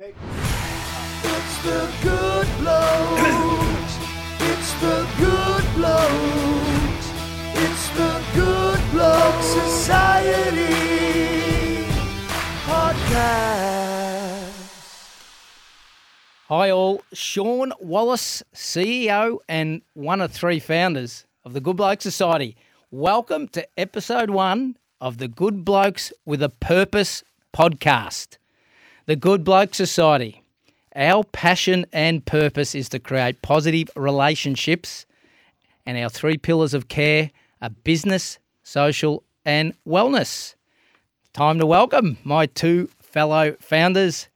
It's the good. It's the good. It's the good society podcast. Hi, all. Sean Wallace, CEO and one of three founders of the Good Bloke Society. Welcome to episode one of the Good Blokes with a Purpose podcast. The Good Bloke Society. Our passion and purpose is to create positive relationships, and our three pillars of care are business, social, and wellness. Time to welcome my two fellow founders,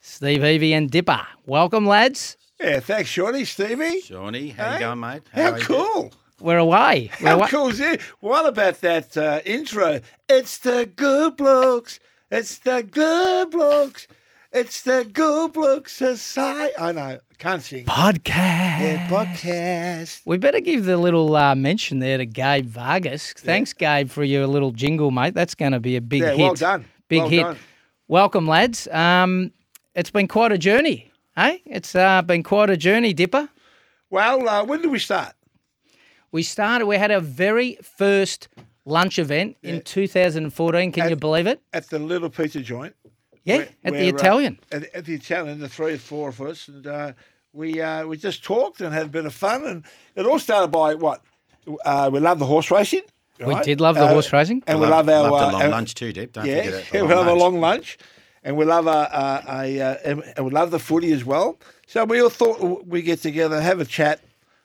Stevie and Dipper. Welcome, lads. Yeah, thanks, Shorty, Stevie. Shawnee, how Hey? you going, mate? How are you? cool. We're away. We're How away. cool is it? What about that uh, intro? It's the good blokes. It's the good blokes. It's the good blokes society. I know. Can't sing. Podcast. Yeah, podcast. We better give the little uh, mention there to Gabe Vargas. Thanks, Gabe, for your little jingle, mate. That's going to be a big Yeah, hit. well done. Big Well hit. done. Welcome, lads. Um, it's been quite a journey, hey? It's uh, been quite a journey, Dipper. Well, uh, when did we start? We started, we had our very first lunch event in 2014. Can you believe it? At the little pizza joint. Yeah, Where- at the where, uh, Italian. at, at the Italian, the three or four of us, and uh, we uh, we just talked and had a bit of fun. And it all started by what? Uh, we love the horse racing. We did love the Uh, horse racing. and we Love- love our loved a uh, long our- lunch too, Deep. Don't yeah, forget it. yeah, we long love a long lunch, and we love a, a, a, uh and and we love the footy as well. So we all thought we get together, have a chat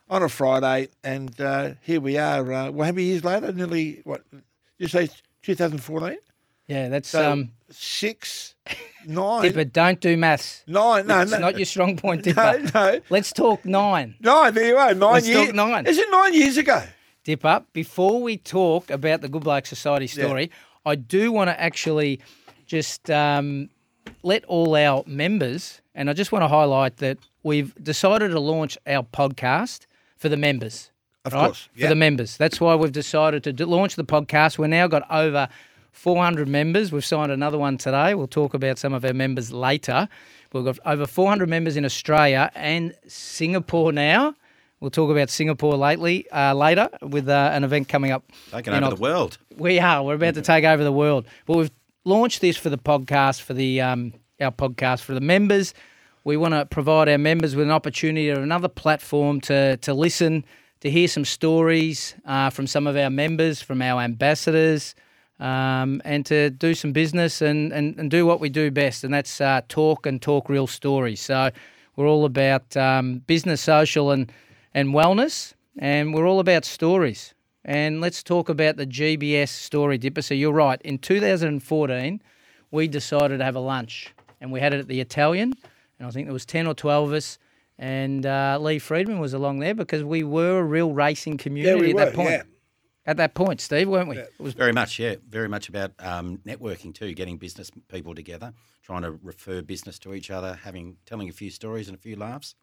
on a Friday, and uh, here we are. Uh, well, how many years later? Nearly what? You say 2014? Yeah, that's So um, six, nine, Dipper. Don't do maths. nine. No, It's no, not your strong point, Dipper. no, no. Let's talk nine. Nine, there you are. 9 Let's years. talk nine. Is it nine years ago? dip up. Before we talk about the Good Bloke Society story, I do want to actually just um, let all our members, and I just want to highlight that we've decided to launch our podcast for the members. Of right? course, For the members. That's why we've decided to do, launch the podcast. We've now got over 400 members. We've signed another one today. We'll talk about some of our members later. We've got over 400 members in Australia and Singapore now. We'll talk about Singapore lately uh, later with uh, an event coming up. Taking over Oct- the world. We are. We're about to take over the world. But we've launched this for the podcast for the um, our podcast for the members. We want to provide our members with an opportunity or another platform to to listen, to hear some stories uh, from some of our members, from our ambassadors, um, and to do some business and, and, and do what we do best, and that's uh, talk and talk real stories. So we're all about um, business, social, and and wellness, and we're all about stories. And let's talk about the GBS story, Dipper. So you're right. In 2014, we decided to have a lunch, and we had it at the Italian, and I think there was 10 or 12 of us. And uh, Lee Freedman was along there because we were a real racing community we at were, that point. yeah. At that point, Steve, weren't we? It was Very much, yeah. Very much about um, networking too, getting business people together, trying to refer business to each other, having telling a few stories and a few laughs.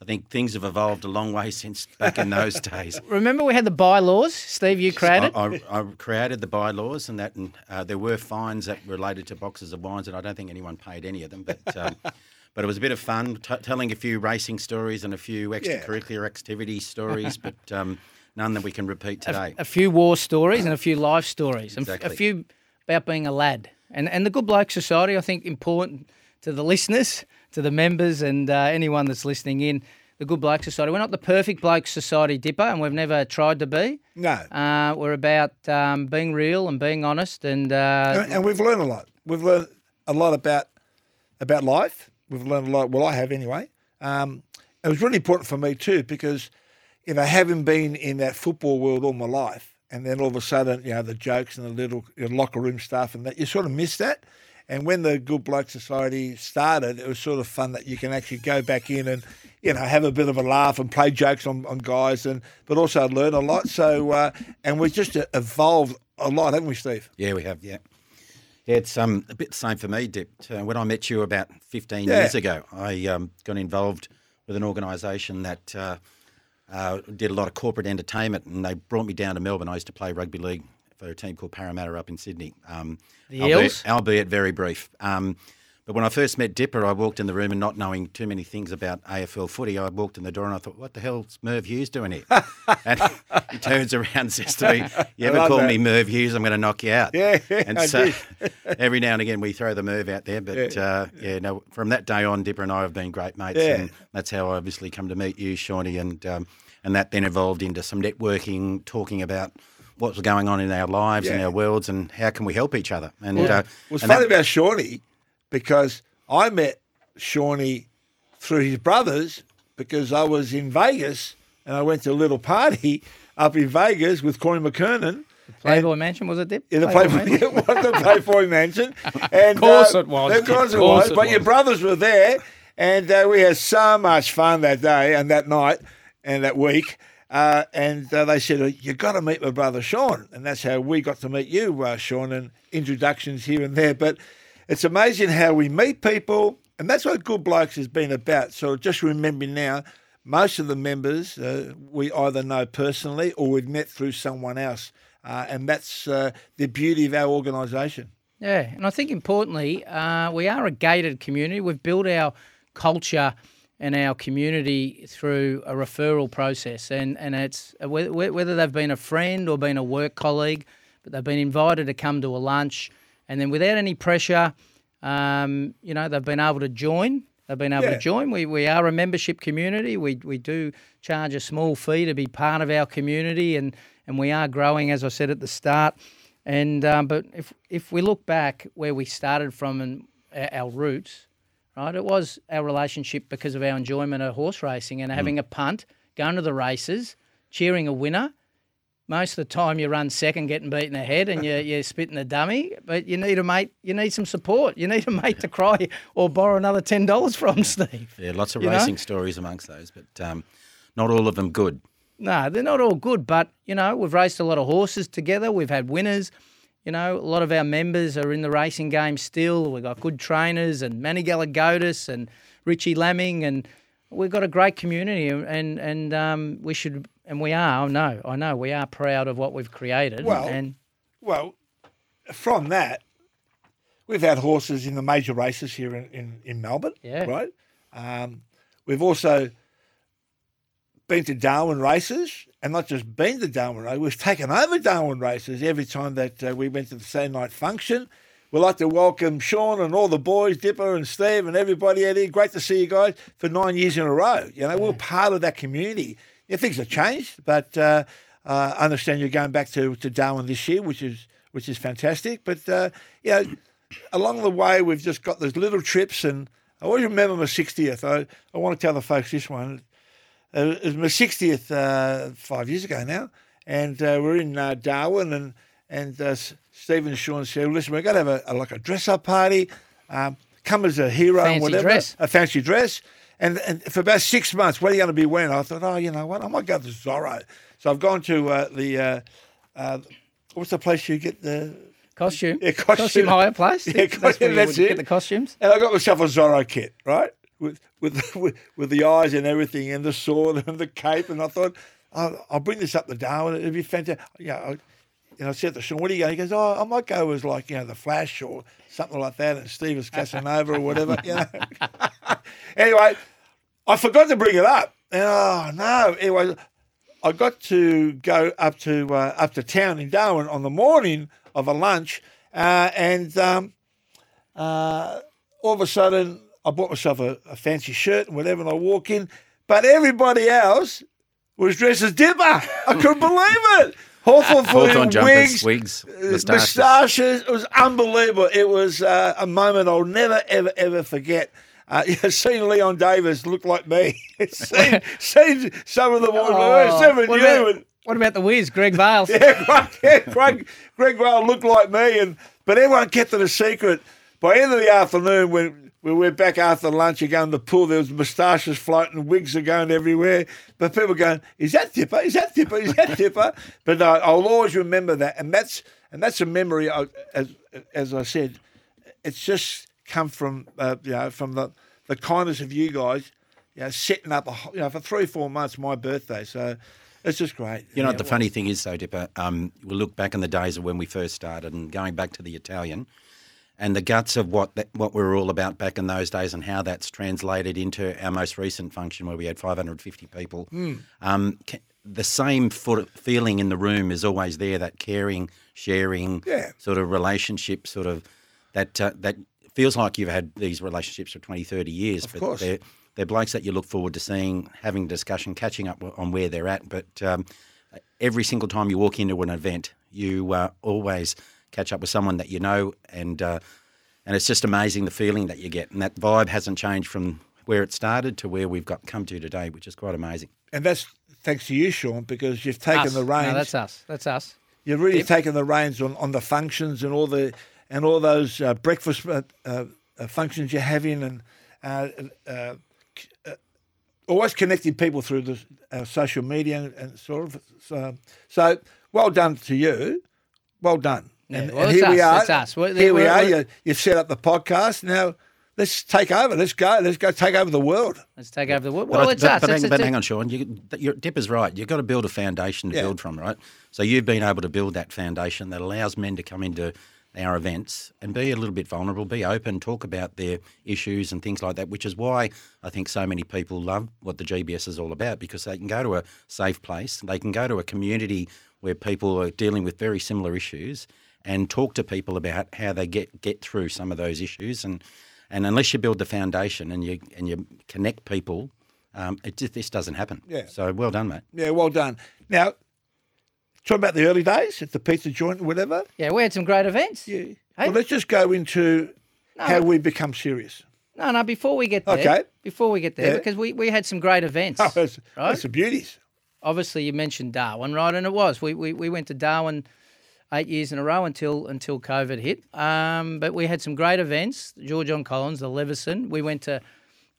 I think things have evolved a long way since back in those days. Remember, we had the bylaws. Steve, you created. I, I, I created the bylaws, and that, and uh, there were fines that related to boxes of wines, and I don't think anyone paid any of them. But um, but it was a bit of fun, t- telling a few racing stories and a few extracurricular activity stories, but um, none that we can repeat today. a few war stories and a few life stories, and f- a few about being a lad. And and the Good Bloke Society, I think, important to the listeners, to the members, and uh, anyone that's listening in. The Good Bloke Society. We're not the perfect bloke society, Dipper, and we've never tried to be. No. Uh, we're about um, being real and being honest, and uh, and, and we've learned a lot. We've learned a lot about about life. We've learned a lot. Well, I have anyway. Um, it was really important for me too because you know having been in that football world all my life, and then all of a sudden you know the jokes and the little you know, locker room stuff and that you sort of miss that. And when the Good Bloke Society started, it was sort of fun that you can actually go back in and you know have a bit of a laugh and play jokes on, on guys, and but also learn a lot. So uh, and we've just evolved a lot, haven't we, Steve? Yeah, we have. Yeah, yeah. It's um, a bit the same for me, Dip. Uh, when I met you about 15 Yeah. years ago, I um, got involved with an organisation that uh, uh, did a lot of corporate entertainment, and they brought me down to Melbourne. I used to play rugby league for a team called Parramatta up in Sydney. Um, The albeit, Eels? albeit very brief. Um, but when I first met Dipper, I walked in the room and not knowing too many things about AFL footy, I walked in the door and I thought, what the hell's Merv Hughes doing here? and he turns around and says to me, You ever call that. me Merv Hughes, I'm going to knock you out. Yeah, And I so every now and again we throw the Merv out there. But Yeah. uh, yeah, no, from that day on, Dipper and I have been great mates. Yeah. And that's how I obviously come to meet you, Shawnee. And, um, and that then evolved into some networking, talking about what's going on in our lives and Yeah. our worlds and how can we help each other. And uh, and funny that- about Shawnee because I met Shawnee through his brothers because I was in Vegas and I went to a little party up in Vegas with Corey McKernan. Playboy Mansion was it, Dip? In the Playboy Playboy, Mansion? was the Playboy Mansion. And, Of course uh, it was. Of course it Of course was. it but your brothers were there, and uh, we had so much fun that day and that night and that week. Uh, and uh, they said, oh, you got to meet my brother Sean. And that's how we got to meet you, uh, Sean, and introductions here and there. But it's amazing how we meet people. And that's what Good Blokes has been about. So just remember now, most of the members uh, we either know personally or we've met through someone else. Uh, and that's uh, the beauty of our organisation. Yeah, and I think importantly, uh, we are a gated community. We've built our culture and our community through a referral process, and and it's whe- whe- whether they've been a friend or been a work colleague, but they've been invited to come to a lunch, and then without any pressure, um, you know, they've been able to join. They've been able Yeah. to join. We, we are a membership community. We, we do charge a small fee to be part of our community, and, and we are growing, as I said at the start. And um, but if if we look back where we started from and our, our roots, right, it was our relationship because of our enjoyment of horse racing and having a punt, going to the races, cheering a winner. Most of the time, you run second, getting beaten ahead, and you you're spitting a dummy. But you need a mate. You need some support. You need a mate to cry or borrow another ten dollars from, Steve. Yeah, lots of You know? racing stories amongst those, but um, not all of them good. No, they're not all good, but you know, we've raced a lot of horses together. We've had winners. You know, a lot of our members are in the racing game still. We've got good trainers and Manny Gelagotis and Richie Laming, and we've got a great community. And and um, we should, and we are. I know, I know, we are proud of what we've created. Well, and Well, from that, we've had horses in the major races here in, in, in Melbourne, Yeah. right? Um, we've also been to Darwin races, and not just been to Darwin races, we've taken over Darwin races every time that uh, we went to the Saturday night function. We'd like to welcome Sean and all the boys, Dipper and Steve and everybody out here. Great to see you guys for nine years in a row. You know, we're part of that community. Yeah, things have changed, but uh, uh, I understand you're going back to, to Darwin this year, which is which is fantastic. But uh, you know, along the way, we've just got those little trips, and I always remember my 60th. I, I want to tell the folks this one. It was my 60th uh, five years ago now, and uh, we're in uh, Darwin, and and uh, Stephen and Sean said, "Listen, we're going to have a, a like a dress up party. Um, come as a hero and whatever, dress. a fancy dress." And, and for about six months, what are you going to be wearing? I thought, oh, you know what, I might go to Zorro. So I've gone to uh, the uh, uh, what's the place you get the costume, Yeah, costume. hire place. Yeah, that's where you that's it. get the costumes. And I got myself a Zorro kit, right? With with with, with the eyes and everything, and the sword and the cape. And I thought, oh, I'll bring this up to Darwin. It'd be fantastic. Yeah, I, and I said to Sean, "What are you going?" He goes, "Oh, I might go as like you know the Flash or something like that, and Steve is Casanova or whatever." You know. anyway, I forgot to bring it up. And, oh no! Anyway, I got to go up to uh, up to town in Darwin on the morning of a lunch, uh, and um, uh, all of a sudden I bought myself a, a fancy shirt and whatever, and I walk in, but everybody else was dressed as Dipper. I couldn't believe it. Hawthorn Hawthorn jumpers, wigs, wigs, uh, moustaches. moustaches. It was unbelievable. It was uh, a moment I'll never, ever, ever forget. Uh, yeah, seeing Leon Davis look like me, seen, seeing some of the Oh, seven what, you, about, and what about the Wiz, Greg Vales? yeah, Greg, yeah, Greg, Greg Rail looked like me, and but everyone kept it a secret. By the end of the afternoon, when we went back after lunch, you go in the pool, there was moustaches floating, wigs are going everywhere. But people going, "Is that Dipper? Is that Dipper? Is that Dipper?" But no, I'll always remember that, and that's and that's a memory. I, as as I said, it's just come from uh, you know from the the kindness of you guys. You know, setting up a, you know for three four months my birthday, so it's just great. You know Yeah, the funny thing is, though, Dipper? Um, we look back in the days of when we first started and going back to the Italian, and the guts of what that, what we were all about back in those days, and how that's translated into our most recent function where we had 550 people. Hmm. Um, ca- the same foot feeling in the room is always there. That caring, sharing, Yeah. sort of relationship, sort of that uh, that feels like you've had these relationships for 20, 30 years. Of but course. They're, they're blokes that you look forward to seeing, having discussion, catching up on where they're at. But um, every single time you walk into an event, you uh, always catch up with someone that you know, and uh, and it's just amazing the feeling that you get, and that vibe hasn't changed from where it started to where we've got come to today, which is quite amazing. And that's thanks to you, Sean, because you've taken Us. the reins. No, that's us. That's us. You've really taken the reins on, on the functions and all the and all those uh, breakfast uh, uh, uh, functions you're having, and uh, uh, uh, always connecting people through the uh, social media and, and sort of. So, so well done to you. Well done. and, well, and it's here we us, are. it's us. We're- here we we're- are. we're- You, you've set up the podcast now. Let's take over. Let's go. Let's go take over the world. Let's take over the world. Well, I- it's but, us. But, It's- hang, but it's- hang on, Sean. You, your Dipper's right. You've got to build a foundation to Yeah. build from, right? So you've been able to build that foundation that allows men to come into our events and be a little bit vulnerable, be open, talk about their issues and things like that, which is why I think so many people love what the GBS is all about because they can go to a safe place, they can go to a community where people are dealing with very similar issues and talk to people about how they get, get through some of those issues and and unless you build the foundation and you and you connect people, um, it just, this doesn't happen. Yeah. So well done, mate. Yeah, well done. Now, talking about the early days at the pizza joint or whatever. yeah, we had some great events. Yeah. Hey? Well, let's just go into how we become serious. No, no. Before we get there, Okay. before we get there, Yeah. because we, we had some great events. Oh, that's, right? that's the beauties. Obviously, you mentioned Darwin, right? And it was we we, we went to Darwin eight years in a row until until COVID hit. Um, but we had some great events. George on Collins, the Leveson. We went to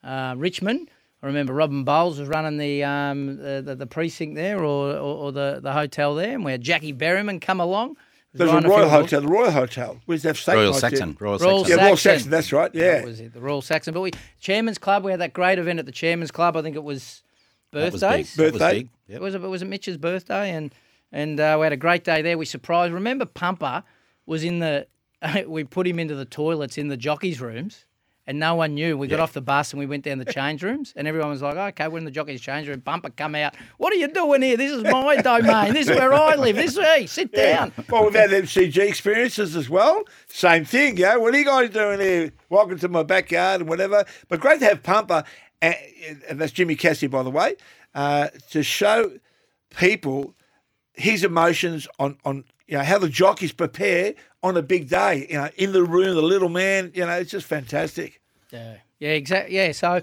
uh, Richmond. I remember Robin Bowles was running the um, the, the, the precinct there or, or, or the, the hotel there, and we had Jackie Berryman come along. He was There's a Royal few- Hotel, the Royal Hotel. Where's that steak Royal night Saxon. there? Royal, Royal Saxon. Yeah, Royal Saxon. Saxon, that's right. Yeah. That was it, the Royal Saxon. But we Chairman's Club. We had that great event at the Chairman's Club. I think it was That was birthdays. big. That was Birthday. big. Yep. It was it was it Mitch's birthday, and and uh, we had a great day there. We surprised. Remember, Pumper was in the. we put him into the toilets in the jockeys' rooms, and no one knew. We got off the bus and we went down the change rooms, and everyone was like, "Okay, we're in the jockeys' change room." Pumper come out. What are you doing here? This is my domain. This is where I live. This hey, sit down. Well, we've had MCG experiences as well. Same thing, yeah. What are you guys doing here? Welcome to my backyard and whatever. But great to have Pumper, and, and that's Jimmy Cassidy, by the way, uh, to show people his emotions on, on you know how the jockeys prepare on a big day. You know, in the room, the little man. You know, it's just fantastic. Yeah, yeah, exactly. Yeah, so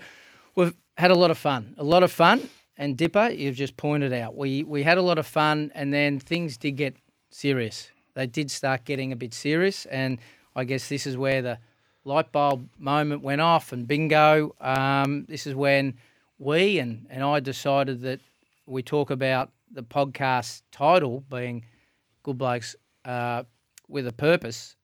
we've had a lot of fun, a lot of fun. And Dipper, you've just pointed out, we we had a lot of fun, and then things did get serious. They did start getting a bit serious, and I guess this is where the light bulb moment went off. And bingo, um, this is when we and and I decided that we talk about the podcast title being "Good Blokes uh, with a Purpose."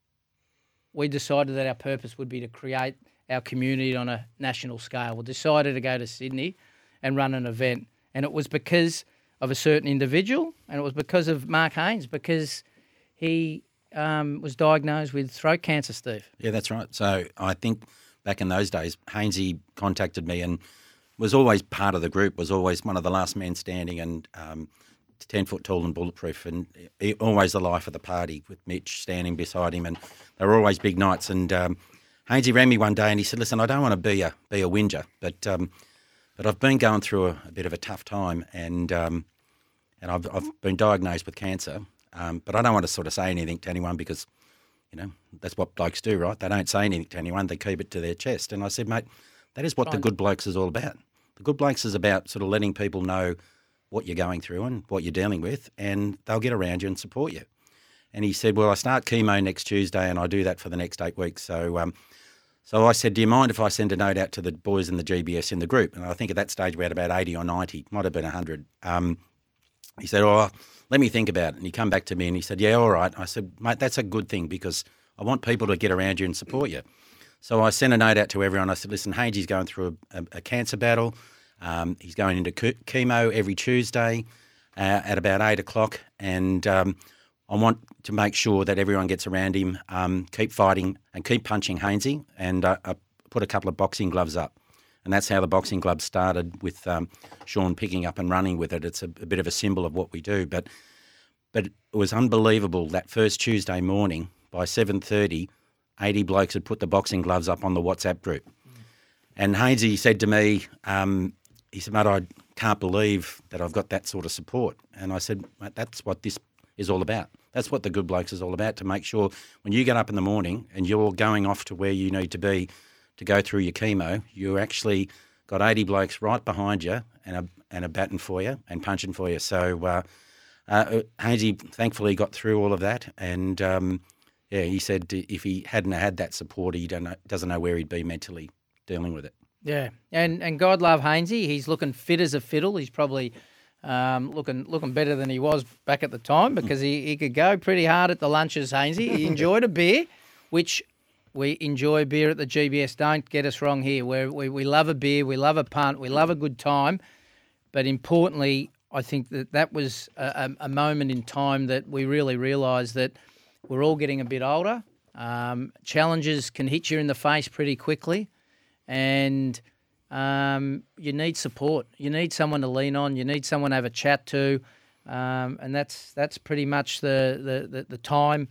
we decided that our purpose would be to create our community on a national scale. We decided to go to Sydney and run an event. And it was because of a certain individual, and it was because of Mark Haynes, because he um, was diagnosed with throat cancer, Steve. Yeah, that's right. So I think back in those days, Hainsey contacted me and was always part of the group, was always one of the last men standing and um, 10 foot tall and bulletproof and he- always the life of the party with Mitch standing beside him. And they were always big nights. And um, Hainsey rang me one day and he said, listen, I don't want to be a, be a whinger, but, um, but I've been going through a, a bit of a tough time and, um, and I've, I've been diagnosed with cancer. Um, but I don't want to sort of say anything to anyone because you know, that's what blokes do, right? They don't say anything to anyone, they keep it to their chest. And I said, mate, that is what the good blokes is all about. The good blokes is about sort of letting people know what you're going through and what you're dealing with, and they'll get around you and support you. And he said, well, I start chemo next Tuesday, and I do that for the next eight weeks. So, um, so I said, do you mind if I send a note out to the boys in the GBS in the group? And I think at that stage we had about 80 or 90, might have been 100. Um, he said, "Oh, let me think about it." And he come back to me and he said, "Yeah, all right." I said, "Mate, that's a good thing because I want people to get around you and support you." So I sent a note out to everyone. I said, "Listen, Hainsey's going through a, a, a cancer battle. Um, he's going into chemo every Tuesday uh, at about eight o'clock, and um, I want to make sure that everyone gets around him, um, keep fighting and keep punching Hainsey. And uh, I put a couple of boxing gloves up. And that's how the boxing gloves started with um, Sean picking up and running with it. It's a, a, bit of a symbol of what we do. But but it was unbelievable that first Tuesday morning by 7.30, 80 blokes had put the boxing gloves up on the WhatsApp group. And Hainsey said to me, um, he said, mate, I can't believe that I've got that sort of support. And I said, that's what this is all about. That's what the good blokes is all about to make sure when you get up in the morning and you're going off to where you need to be to go through your chemo, you actually got 80 blokes right behind you and a, and a baton for you and punching for you. So uh, uh, Hainsey thankfully got through all of that. And um, yeah, he said if he hadn't had that support, he don't know, doesn't know where he'd be mentally dealing with it. Yeah, and and God love Hainesy. He's looking fit as a fiddle. He's probably um, looking looking better than he was back at the time because he, he could go pretty hard at the lunches, Hainesy He enjoyed a beer, which we enjoy beer at the GBS. Don't get us wrong here. We're, we we love a beer, we love a punt, we love a good time, but importantly, I think that that was a, a moment in time that we really realised that we're all getting a bit older. Um, challenges can hit you in the face pretty quickly and um, you need support. You need someone to lean on. You need someone to have a chat to, um, and that's that's pretty much the, the, the, the, time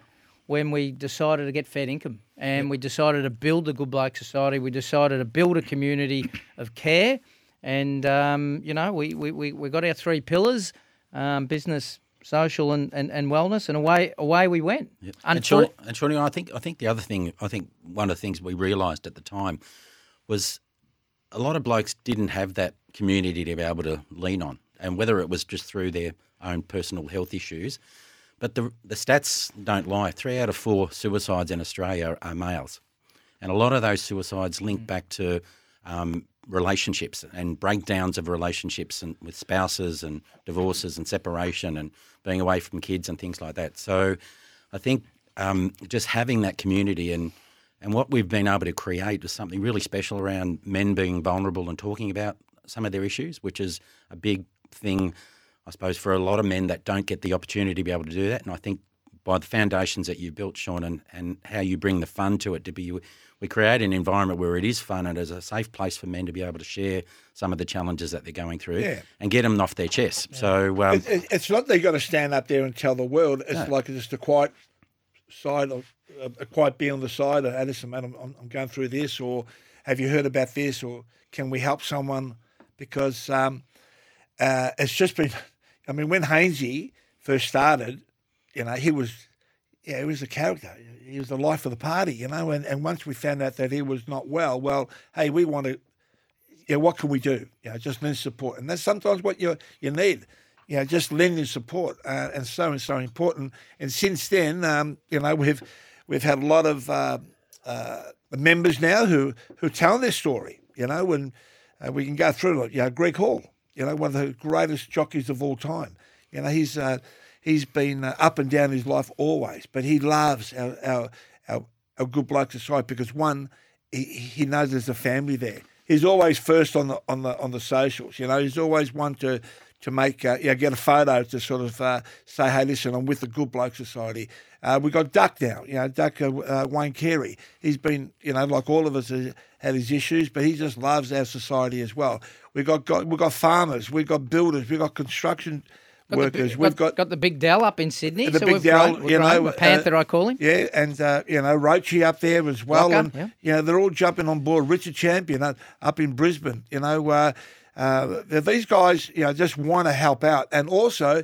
when we decided to get Fed Income and we decided to build the Good Bloke Society. We decided to build a community of care, and um, you know we, we, we, we got our three pillars: um, business, social and, and, and wellness, and away away we went. Yep. And, Shawnee, and Shawnee, I think I think the other thing I think one of the things we realised at the time was a lot of blokes didn't have that community to be able to lean on, and whether it was just through their own personal health issues. But the, the stats don't lie. Three out of four suicides in Australia are males. And a lot of those suicides link mm. back to um, relationships and breakdowns of relationships and with spouses and divorces and separation and being away from kids and things like that. So I think um, just having that community and and what we've been able to create is something really special around men being vulnerable and talking about some of their issues, which is a big thing, I suppose, for a lot of men that don't get the opportunity to be able to do that. And I think by the foundations that you've built, Sean, and, and how you bring the fun to it, to be we create an environment where it is fun and is a safe place for men to be able to share some of the challenges that they're going through yeah. and get them off their chest. Yeah. So um, it, it's not they've got to stand up there and tell the world. It's no. like just a quiet side of quite be on the side of Addison, man, I'm, I'm, going through this, or have you heard about this, or can we help someone? Because um, uh, it's just been, I mean, when Hainsey first started, you know, he was, yeah, he was a character. He was the life of the party, you know, and, and once we found out that he was not well, well, hey, we want to, yeah, what can we do? You know, just lend support. And that's sometimes what you you need you know, just lending support uh, and so and so important. And since then, um, you know, we've We've had a lot of uh, uh, members now who who tell their story. You know, and uh, we can go through it. You know, Greg Hall, you know, one of the greatest jockeys of all time. You know, he's uh, he's been uh, up and down his life always, but he loves our our our, our good bloke society because one, he, he knows there's a family there. He's always first on the on the on the socials. You know, he's always one to to make uh, yeah get a photo to sort of uh, say, hey, listen, I'm with the Good Bloke Society. Uh, we got Duck now, you know, Duck uh, uh, Wayne Carey. He's been, you know, like all of us uh, had his issues, but he just loves our society as well. We got, got we got farmers, we got builders, we got construction. Got workers. The, We've got, got, got the big Dell up in Sydney. The so big Dell, you know, Panther, I call him. Yeah, and you know, Roachy up there as well, Rocker, and yeah. you know, they're all jumping on board. Richard Champion up in Brisbane, you know, uh, these guys, you know, just want to help out, and also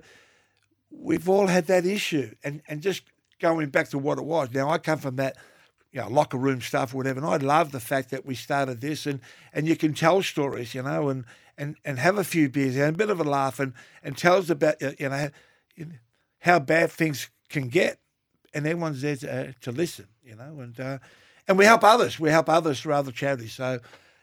we've all had that issue, and and just going back to what it was. Now I come from that, you know, locker room stuff or whatever, and I love the fact that we started this, and and you can tell stories, you know, and and and have a few beers and a bit of a laugh, and and tell us about you know how bad things can get, and everyone's there to, uh, to listen, you know, and uh, and we help others. We help others through other charities. So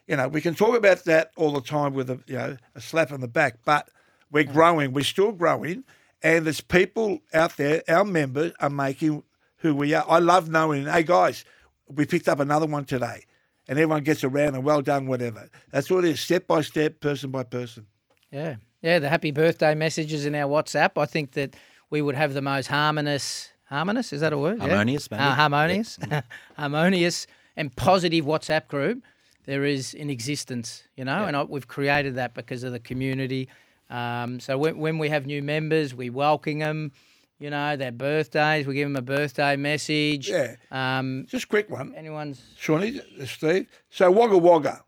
you know, we can talk about that all the time with a you know a slap on the back, but we're mm. growing. We're still growing, and there's people out there. Our members are making who we are. I love knowing. Hey guys, we picked up another one today, and everyone gets around and well done, whatever. That's what it is, step by step, person by person. Yeah, yeah. The happy birthday messages in our WhatsApp. I think that we would have the most harmonious, harmonious is that a word? Yeah? Harmonious, maybe. Uh, harmonious, harmonious, and positive WhatsApp group there is in existence. You know, and I, we've created that because of the community. Um, so when, when we have new members, we welcome them. You know, their birthdays, we give them a birthday message. Yeah. Um, Just a quick one, anyone's Shawnee, Steve. So Wagga Wagga,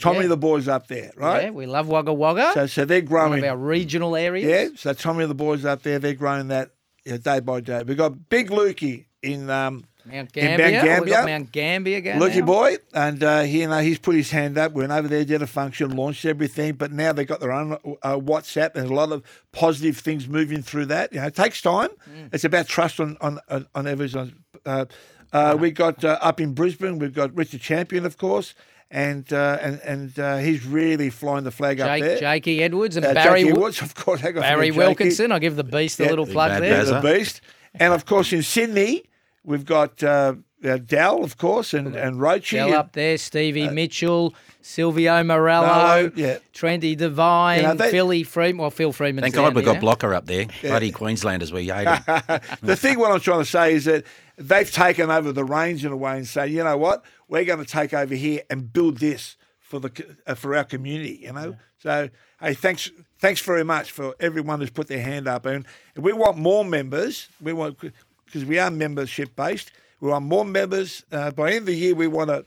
Tommy Yeah. the boys up there, right? yeah, we love Wagga Wagga. So so they're one growing. of our regional areas. Yeah, so Tommy the boys up there, they're growing that you know, day by day. We've got Big Lukey in um, Mount In Mount Gambier. Oh, we've got Mount Gambier again. Lukey now. boy, and uh, he, you know, he's put his hand up. Went over there, did a function, launched everything, but now they've got their own uh, WhatsApp. There's a lot of positive things moving through that. You know, it takes time. Mm. It's about trust on on on, on everyone. Uh, uh, we got uh, up in Brisbane. We've got Richard Champion, of course, and uh, and and uh, he's really flying the flag up Jake, there. Jakey Edwards and Uh, Barry Jakey Wi- Woods, of course. Barry. Wilkinson. I'll give the beast a Yeah, little plug there. Bazza. the beast. And of course, in Sydney, we've got uh, uh, Dal, of course, and, and Roachy. Dell up there, Stevie Mitchell, Silvio Morello, Morello, yeah. Trendy Divine, You know, they- Philly Freeman. Well, Phil Freeman's Thank God we've got. Blocker up there. Bloody Queenslanders, we hate him. the thing what I'm trying to say is that they've taken over the reins in a way and say, you know what, we're going to take over here and build this for the uh, for our community. You know, so hey, thanks thanks very much for everyone who's put their hand up, and we want more members. We want because we are membership based. We want more members. Uh, by the end of the year, we want to.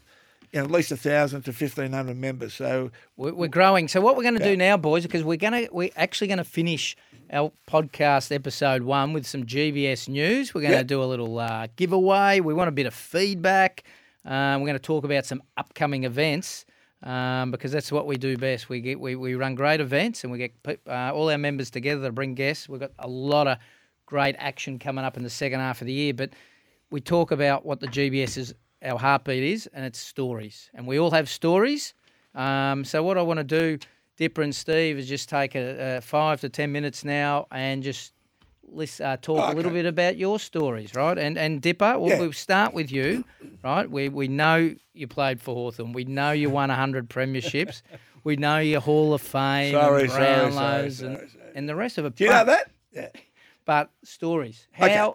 You know, at least a thousand to fifteen hundred members. So We're, we're growing. So what we're going to do now, boys, because we're going to we're actually going to finish our podcast episode one with some GBS news. We're going to do a little uh, giveaway. We want a bit of feedback. Um, we're going to talk about some upcoming events. Um, because that's what we do best. We get we, we run great events and we get uh, all our members together to bring guests. We've got a lot of great action coming up in the second half of the year. But we talk about what the GBS is, our heartbeat is, and it's stories. And we all have stories. Um, so what I want to do, Dipper and Steve, is just take a, a five to ten minutes now and just let's uh, talk a little bit about your stories, right? And and Dipper, we'll, Yeah. we'll start with you, right? We we know you played for Hawthorn. We know you won hundred premierships. we know your Hall of Fame, Sorry, and sorry, sorry, and, and the rest of it. do you know that? Yeah. But stories. How Okay.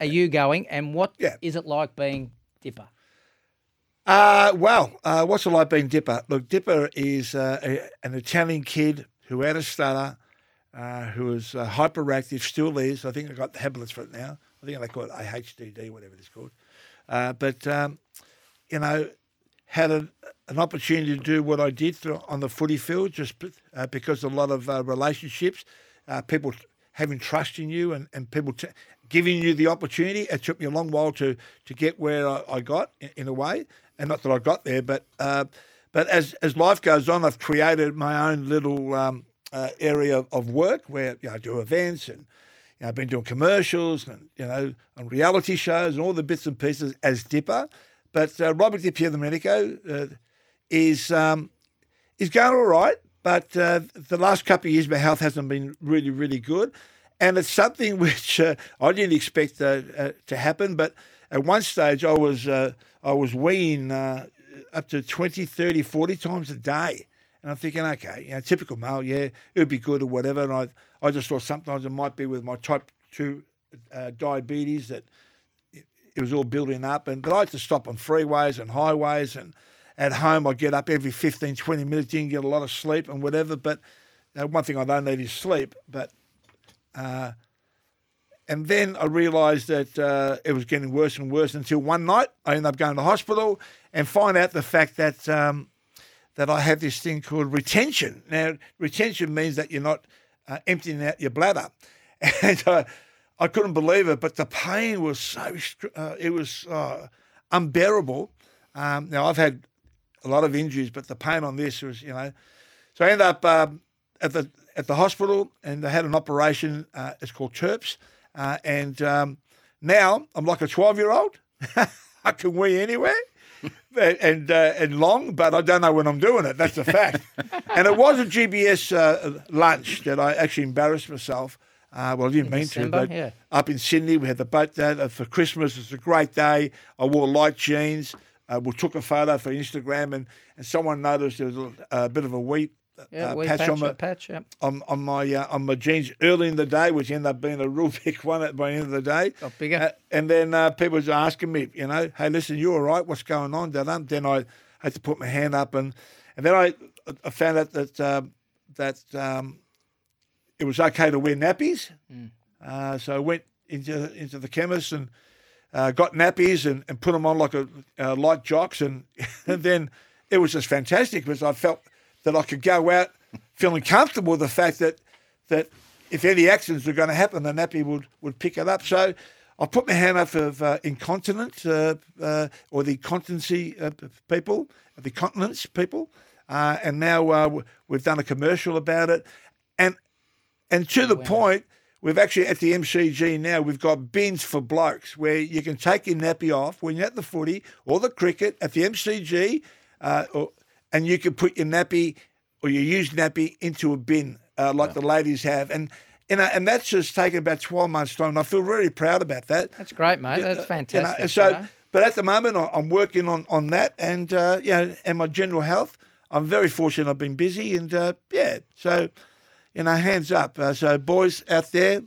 are you going, and what is Yeah. it like being Dipper? Uh, well, uh, what's it like being Dipper? Look, Dipper is uh, a, an Italian kid who had a stutter, uh, who was uh, hyperactive, still is. I think I got the tablets for it now. I think they call it AHDD, whatever it's called. Uh, but, um, you know, had a, an opportunity to do what I did through, on the footy field just uh, because of a lot of uh, relationships, uh, people having trust in you and, and people t- giving you the opportunity. It took me a long while to, to get where I, I got in, in a way. And not that I got there, but uh, but as, as life goes on, I've created my own little um, uh, area of work where you know, I do events and I've been doing commercials and you know on reality shows and all the bits and pieces as Dipper. But uh, Robert Di Domenico uh, is um, is going all right, but uh, the last couple of years my health hasn't been really really good, and it's something which uh, I didn't expect uh, uh, to happen. But at one stage I was uh, I was uh, up to 20, 30, 40 times a day. And I'm thinking, okay, you know, typical male, yeah, it would be good or whatever. And I, I just thought sometimes it might be with my type 2 uh, diabetes that it, it was all building up. And But I had to stop on freeways and highways. And at home, I get up every 15, 20 minutes, didn't get a lot of sleep and whatever. But uh, one thing I don't need is sleep. But uh, and then I realised that uh, it was getting worse and worse until one night I ended up going to hospital and find out the fact that um, that I have this thing called retention. Now, retention means that you're not uh, emptying out your bladder, and I couldn't believe it. But the pain was so uh, it was uh, unbearable. Um, now I've had a lot of injuries, but the pain on this was, you know. So I ended up um, at the at the hospital, and they had an operation. Uh, it's called TURPS, uh, and um, now I'm like a 12 year old. I can wee anywhere. And uh, and long, but I don't know when I'm doing it. That's a fact. and it was a GBS uh, lunch that I actually embarrassed myself. Uh, well, I didn't mean December, to, but yeah. up in Sydney, we had the boat day uh, for Christmas. It's a great day. I wore light jeans. Uh, we took a photo for Instagram, and, and someone noticed there was a, a bit of a wheat Yeah, uh, patch, patch, on my patch. Yeah. on, on my uh, on my jeans early in the day, which ended up being a real big one at by the end of the day. Got bigger. Uh, and then uh, people was asking me, you know, hey, listen, you all right? What's going on? Then, then I had to put my hand up, and and then I I found out that uh, that um, it was okay to wear nappies. Uh, so I went into into the chemist and uh, got nappies and, and put them on like a uh, light jocks, and, and then it was just fantastic because I felt that I could go out feeling comfortable with the fact that that if any accidents were going to happen, the nappy would, would pick it up. So I put my hand up of uh, incontinent uh, uh, or the continency uh, people, the continence people, uh, and now uh, we've done a commercial about it, and and to the point, we've actually at the MCG now we've got bins for blokes where you can take your nappy off when you're at the footy or the cricket at the MCG, uh, or, and you can put your nappy or your used nappy into a bin uh, like the ladies have, and. You know, and that's just taken about 12 months' time. And I feel really proud about that. That's great, mate. That's You know, fantastic. so, you know. but at the moment, I'm working on, on that, and uh, yeah, and my general health. I'm very fortunate. I've been busy, and uh, yeah, so you know, hands up. Uh, so, boys out there,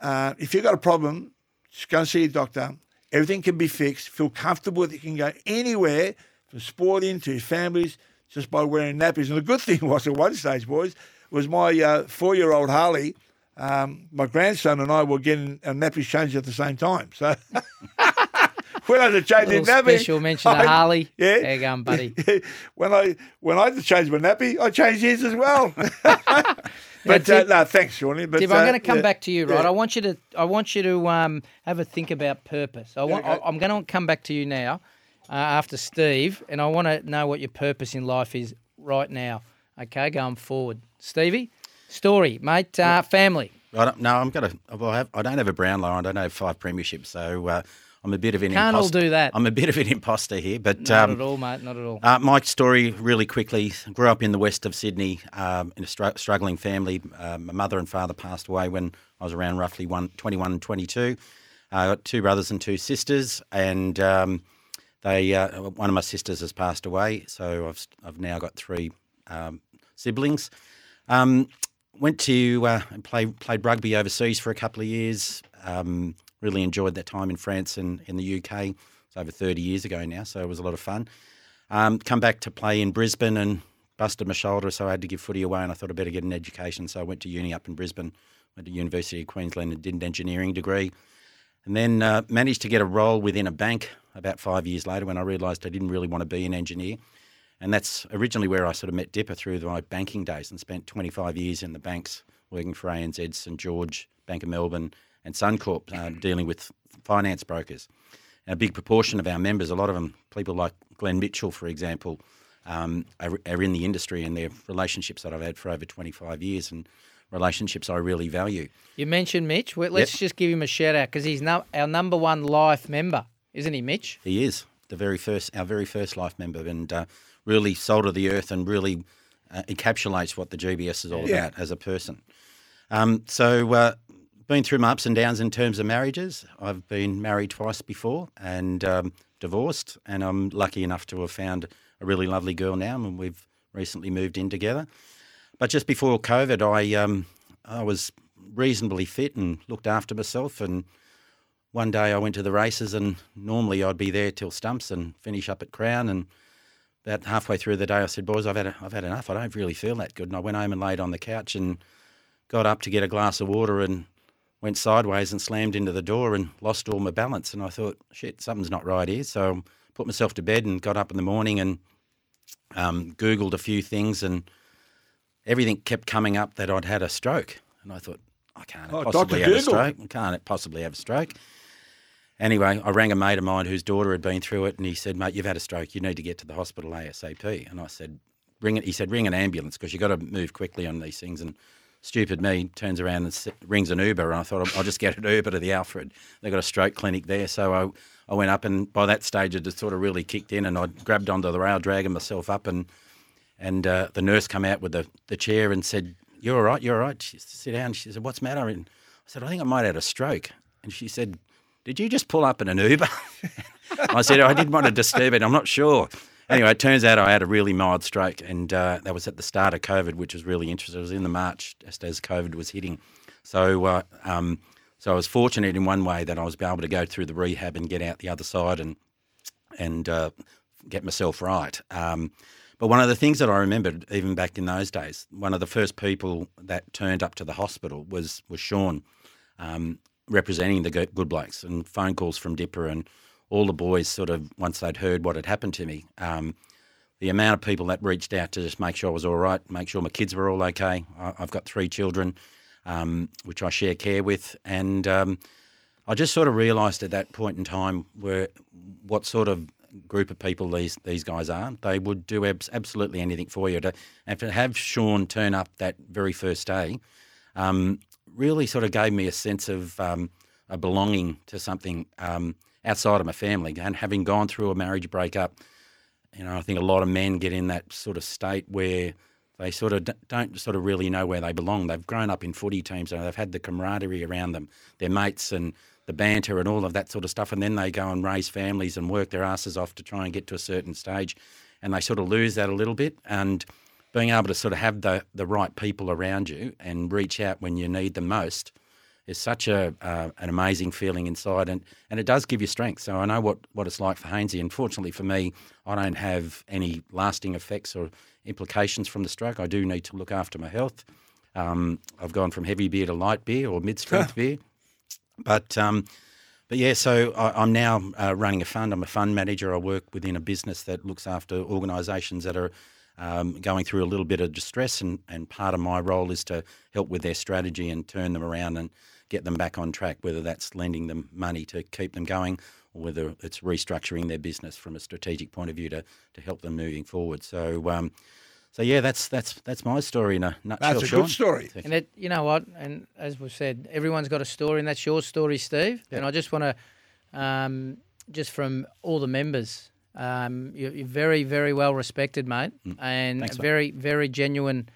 uh, if you've got a problem, just go and see a doctor. Everything can be fixed. Feel comfortable that you can go anywhere from sporting to your families just by wearing nappies. And the good thing was at one stage, boys, was my uh, four-year-old Harley. Um, my grandson and I were getting our nappies changed at the same time. So when I had to change Little his nappy, special mention to Harley. Yeah, There you go, buddy. when I when I had to change my nappy, I changed his as well. but uh, no, thanks, Shawnee. But Tib, uh, I'm going to come yeah, back to you, right? yeah. I want you to, I want you to um, have a think about purpose. I want, okay. I, am going to come back to you now, uh, after Steve, and I want to know what your purpose in life is right now. Okay, going forward, Stevie, story, mate, uh, family. I don't, no, I'm gonna. Well, I, have, I don't have a Brownlow. I don't have five premierships, so uh, I'm a bit of an Can't all do that. I'm a bit of an imposter here, but Not um, at all, mate. Not at all. Uh, my story, really quickly, grew up in the west of Sydney um, in a str- struggling family. Uh, my mother and father passed away when I was around roughly one, 21 and 22. I got two brothers and two sisters, and um, they uh, one of my sisters has passed away, so I've, I've now got three um, siblings. Um, went to uh, play, played rugby overseas for a couple of years. Really enjoyed that time in France and in the UK. It's over 30 years ago now, so it was a lot of fun. Um, come back to play in Brisbane and busted my shoulder, so I had to give footy away, and I thought I'd better get an education. So I went to uni up in Brisbane, went to University of Queensland and did an engineering degree, and then uh, managed to get a role within a bank about five years later when I realised I didn't really want to be an engineer. And that's originally where I sort of met Dipper through my banking days and spent 25 years in the banks working for ANZ, St George, Bank of Melbourne, and Suncorp, uh, dealing with finance brokers. And a big proportion of our members, a lot of them, people like Glenn Mitchell, for example, um, are, are in the industry and they're relationships that I've had for over 25 years and relationships I really value. You mentioned Mitch. Well, let's just give him a shout out because he's no, our number one life member, isn't he, Mitch? He is the very first, our very first life member, and uh, really soul of the earth, and really uh, encapsulates what the GBS is all Yeah. about as a person. Um, so, uh, been through my ups and downs in terms of marriages. I've been married twice before and um, divorced, and I'm lucky enough to have found a really lovely girl now, and we've recently moved in together. But just before COVID, I um, I was reasonably fit and looked after myself, and one day I went to the races, and normally I'd be there till stumps and finish up at Crown. And about halfway through the day, I said, "Boys, I've had I've had enough. I don't really feel that good." And I went home and laid on the couch and got up to get a glass of water and went sideways and slammed into the door and lost all my balance. And I thought, "Shit, something's not right here." So I put myself to bed and got up in the morning and um, Googled a few things and everything kept coming up that I'd had a stroke. And I thought, I can't Oh, possibly Dr. have a stroke. I can't possibly have a stroke. Anyway, I rang a mate of mine whose daughter had been through it, and he said, "Mate, you've had a stroke. You need to get to the hospital ASAP." And I said, "Ring it." He said, "Ring an ambulance because you've got to move quickly on these things." And stupid me turns around and rings an Uber, and I thought I'll- just get an Uber to the Alfred. They got a stroke clinic there, so I, I went up, and by that stage it had sort of really kicked in, and I grabbed onto the rail, dragging myself up, and and uh, the nurse come out with the, the chair and said, "You're all right. You're all right." She said, sit down. She said, "What's the matter?" And I said, "I think I might have had a stroke." And she said, "Did you just pull up in an Uber?" I said, "I didn't want to disturb it. I'm not sure." Anyway, it turns out I had a really mild stroke, and uh, that was at the start of COVID, which was really interesting. It was in the March, just as COVID was hitting. So, uh, um, so I was fortunate in one way that I was able to go through the rehab and get out the other side and and uh, get myself right. Um, but one of the things that I remembered, even back in those days, one of the first people that turned up to the hospital was was Sean, um, representing the Good Blokes, and phone calls from Dipper and all the boys. Sort of once they'd heard what had happened to me, um, the amount of people that reached out to just make sure I was all right, make sure my kids were all okay. I, I've got three children, um, which I share care with, and um, I just sort of realised at that point in time where what sort of group of people these these guys are. They would do abs- absolutely anything for you. To, and to have Shaun turn up that very first day, um, really sort of gave me a sense of um, a belonging to something um, outside of my family. And having gone through a marriage breakup, you know, I think a lot of men get in that sort of state where they sort of don't sort of really know where they belong. They've grown up in footy teams and they've had the camaraderie around them, their mates and the banter and all of that sort of stuff. And then they go and raise families and work their asses off to try and get to a certain stage. And they sort of lose that a little bit. And being able to sort of have the, the right people around you and reach out when you need them most is such a uh, an amazing feeling inside, and, and it does give you strength. So I know what, what it's like for Hainsey. Unfortunately for me, I don't have any lasting effects or implications from the stroke. I do need to look after my health. Um, I've gone from heavy beer to light beer or mid strength beer, but um, but yeah. So I, I'm now uh, running a fund. I'm a fund manager. I work within a business that looks after organisations that are um, going through a little bit of distress, and, and part of my role is to help with their strategy and turn them around and get them back on track, whether that's lending them money to keep them going or whether it's restructuring their business from a strategic point of view to, to help them moving forward. So, um, so yeah, that's that's that's my story in a nutshell. That's a Shaun. good story. And it, you know what? And as we've said, everyone's got a story, and that's your story, Steve. And I just want to, um, just from all the members, um, you're, you're very, very well respected, mate, and Mm. Thanks, a mate. very, very genuine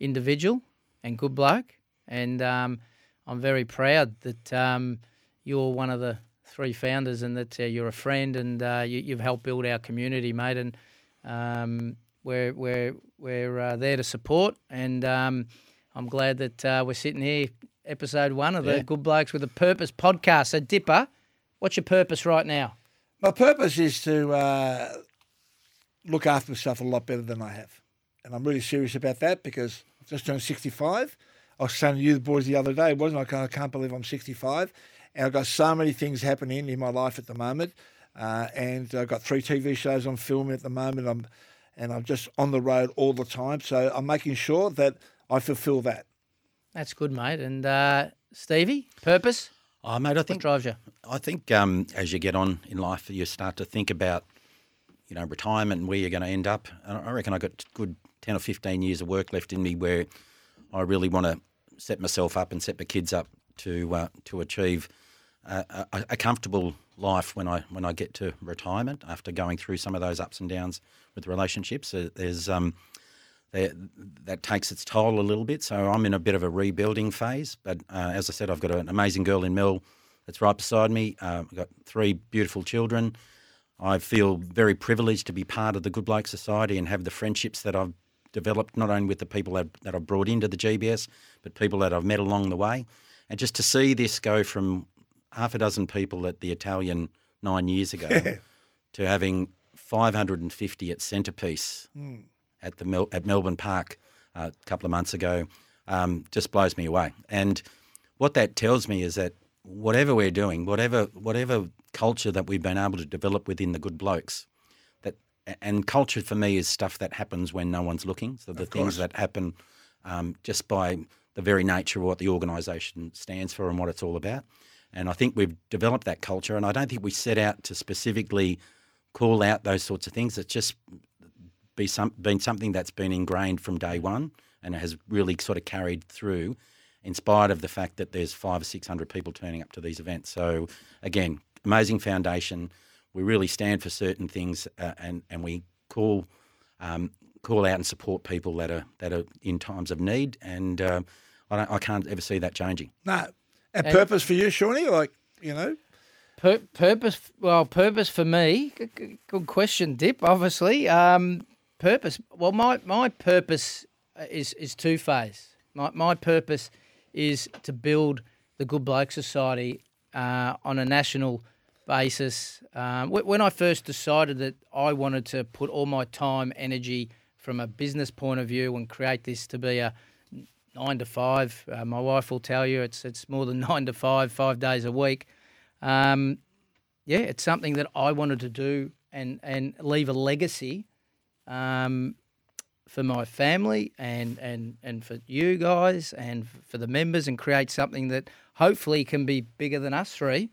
individual and good bloke. And um, I'm very proud that um, you're one of the three founders, and that uh, you're a friend, and uh, you, you've helped build our community, mate. And um, we're we're we're uh, there to support, and um, I'm glad that uh, we're sitting here, episode one of the Yeah. Good Blokes with a Purpose podcast. So, Dipper, what's your purpose right now? My purpose is to uh, look after myself a lot better than I have. And I'm really serious about that because I've just turned 65. I was saying to you, the boys, the other day, wasn't I? I can't- can't believe I'm 65. And I've got so many things happening in my life at the moment. Uh, and I've got three TV shows I'm filming at the moment. I'm, and I'm just on the road all the time. So I'm making sure that I fulfill that. That's good, mate. And uh, Stevie, purpose? Oh, mate, I What think drives you? I think um, as you get on in life, you start to think about, you know, retirement and where you're going to end up. And I reckon I got good ten or fifteen years of work left in me where I really want to set myself up and set my kids up to uh, to achieve a, a, comfortable life when I when I get to retirement after going through some of those ups and downs with relationships. There's um, that, that takes its toll a little bit. So I'm in a bit of a rebuilding phase. But uh, as I said, I've got an amazing girl in Mel that's right beside me. Uh, I've got three beautiful children. I feel very privileged to be part of the Good Bloke Society and have the friendships that I've developed, not only with the people that, that I've brought into the GBS, but people that I've met along the way. And just to see this go from half a dozen people at the Italian nine years ago to having 550 at Centrepiece at the Mel- at Melbourne Park uh, a couple of months ago um, just blows me away. And what that tells me is that whatever we're doing, whatever whatever culture that we've been able to develop within the good blokes, and culture for me is stuff that happens when no one's looking. So the things that happen um, just by the very nature of what the organisation stands for and what it's all about. And I think we've developed that culture, and I don't think we set out to specifically call out those sorts of things. It's just be some, been something that's been ingrained from day one and has really sort of carried through in spite of the fact that there's five or six hundred people turning up to these events. So again, amazing foundation. We really stand for certain things uh, and, and we call um, call out and support people that are that are in times of need and uh, I, don't, I can't ever see that changing. No. And purpose for you, Shawnee? Like, you know, Pur- purpose, well, purpose for me. g- g- Good question, Dip. Obviously, um, purpose. Well, my my purpose is is two phase. My my purpose is to build the Good Bloke Society uh, on a national basis. Um, when I first decided that I wanted to put all my time, energy from a business point of view, and create this to be a nine to five. Uh, my wife will tell you it's it's more than nine to five, five days a week. Um, yeah, it's something that I wanted to do and and leave a legacy um, for my family and and and for you guys and for the members and create something that hopefully can be bigger than us three.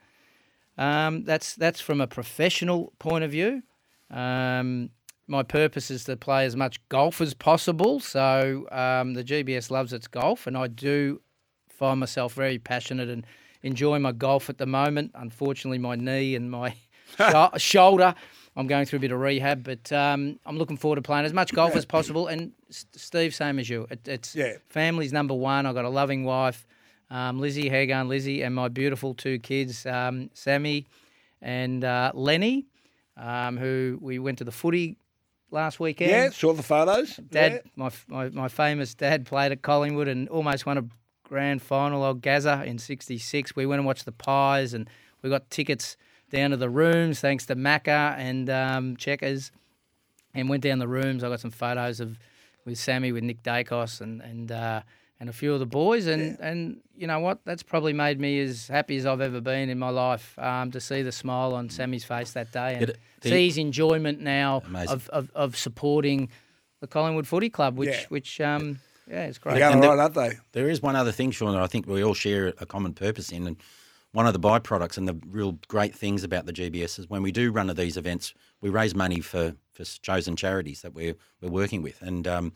Um, that's that's from a professional point of view. Um, my purpose is to play as much golf as possible. So um, the GBS loves its golf, and I do find myself very passionate and enjoy my golf at the moment. Unfortunately, my knee and my sho- shoulder, I'm going through a bit of rehab, but um, I'm looking forward to playing as much golf as possible. And S- Steve, same as you. It, it's Yeah. family's number one. I've got a loving wife, um, Lizzie, going, Lizzie, and my beautiful two kids, um, Sammy and uh, Lenny, um, who we went to the footy last weekend. Yeah, saw the photos. Dad, Yeah. my, my my famous dad played at Collingwood and almost won a grand final. Old Gaza in '66. We went and watched the Pies, and we got tickets down to the rooms thanks to Macca and um, Checkers, and went down the rooms. I got some photos of with Sammy, with Nick Daicos, and and uh, and a few of the boys, and and you know what? That's probably made me as happy as I've ever been in my life. Um, to see the smile on Sammy's face that day and It- the- see his enjoyment now of, of, of supporting the Collingwood Footy Club, which Yeah. which um yeah, it's great. They're going And right, aren't they? There is one other thing, Shaun, that I think we all share a common purpose in, and one of the byproducts and the real great things about the GBS is when we do run of these events, we raise money for, for chosen charities that we're we're working with, and um,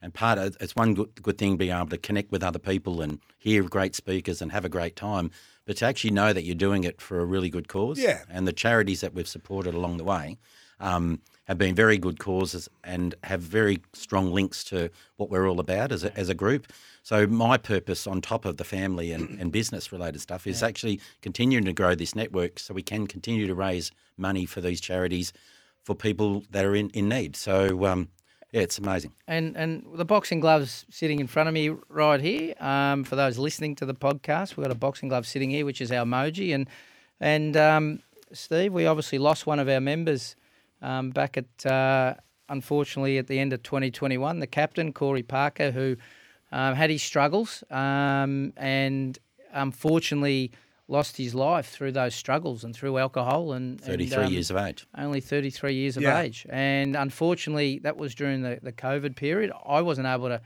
and part of it's one good, good thing being able to connect with other people and hear great speakers and have a great time, but to actually know that you're doing it for a really good cause. Yeah. And the charities that we've supported along the way. Um, have been very good causes and have very strong links to what we're all about as a, as a group. So my purpose, on top of the family and, and business related stuff, is actually continuing to grow this network so we can continue to raise money for these charities for people that are in, in need. So um, yeah, it's amazing. And and the boxing gloves sitting in front of me right here. Um, for those listening to the podcast, we've got a boxing glove sitting here, which is our emoji. And and um, Steve, we obviously lost one of our members um, back at uh, unfortunately at the end of 2021. The captain Corey Parker, who um, had his struggles um, and unfortunately lost his life through those struggles and through alcohol and and, 33 um, years of age. only 33 years of Yeah. age. And unfortunately, that was during the, the COVID period. I wasn't able to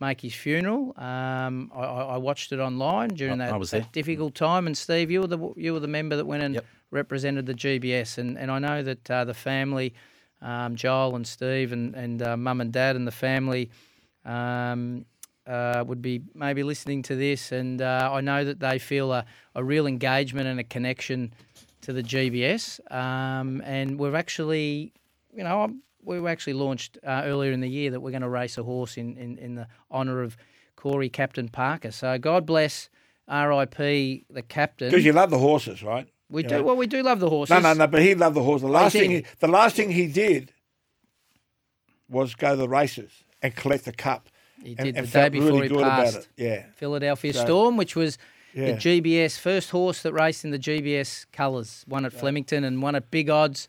make his funeral. Um, I, I I watched it online during I- that, I was that there. difficult time. And Steve, you were the you were the member that went and Yep. represented the GBS. And, and I know that uh, the family, um, Joel and Steve and and uh, mum and dad and the family. Um, uh, would be maybe listening to this, and uh, I know that they feel a, a real engagement and a connection to the GBS. Um, and we've actually, you know, I'm- we were actually launched uh, earlier in the year that we're going to race a horse in, in, in the honour of Corey Captain Parker. So God bless RIP the captain. Because you love the horses, right? we you do know. well. We do love the horses. No, no, no. But he loved the horse. The last thing, he, the last thing he did was go to the races and collect the cup. He did and the day before really he good passed. about it. Yeah. Philadelphia So- Storm, which was Yeah. the GBS first horse that raced in the GBS colours. One at Flemington and one at Big Odds.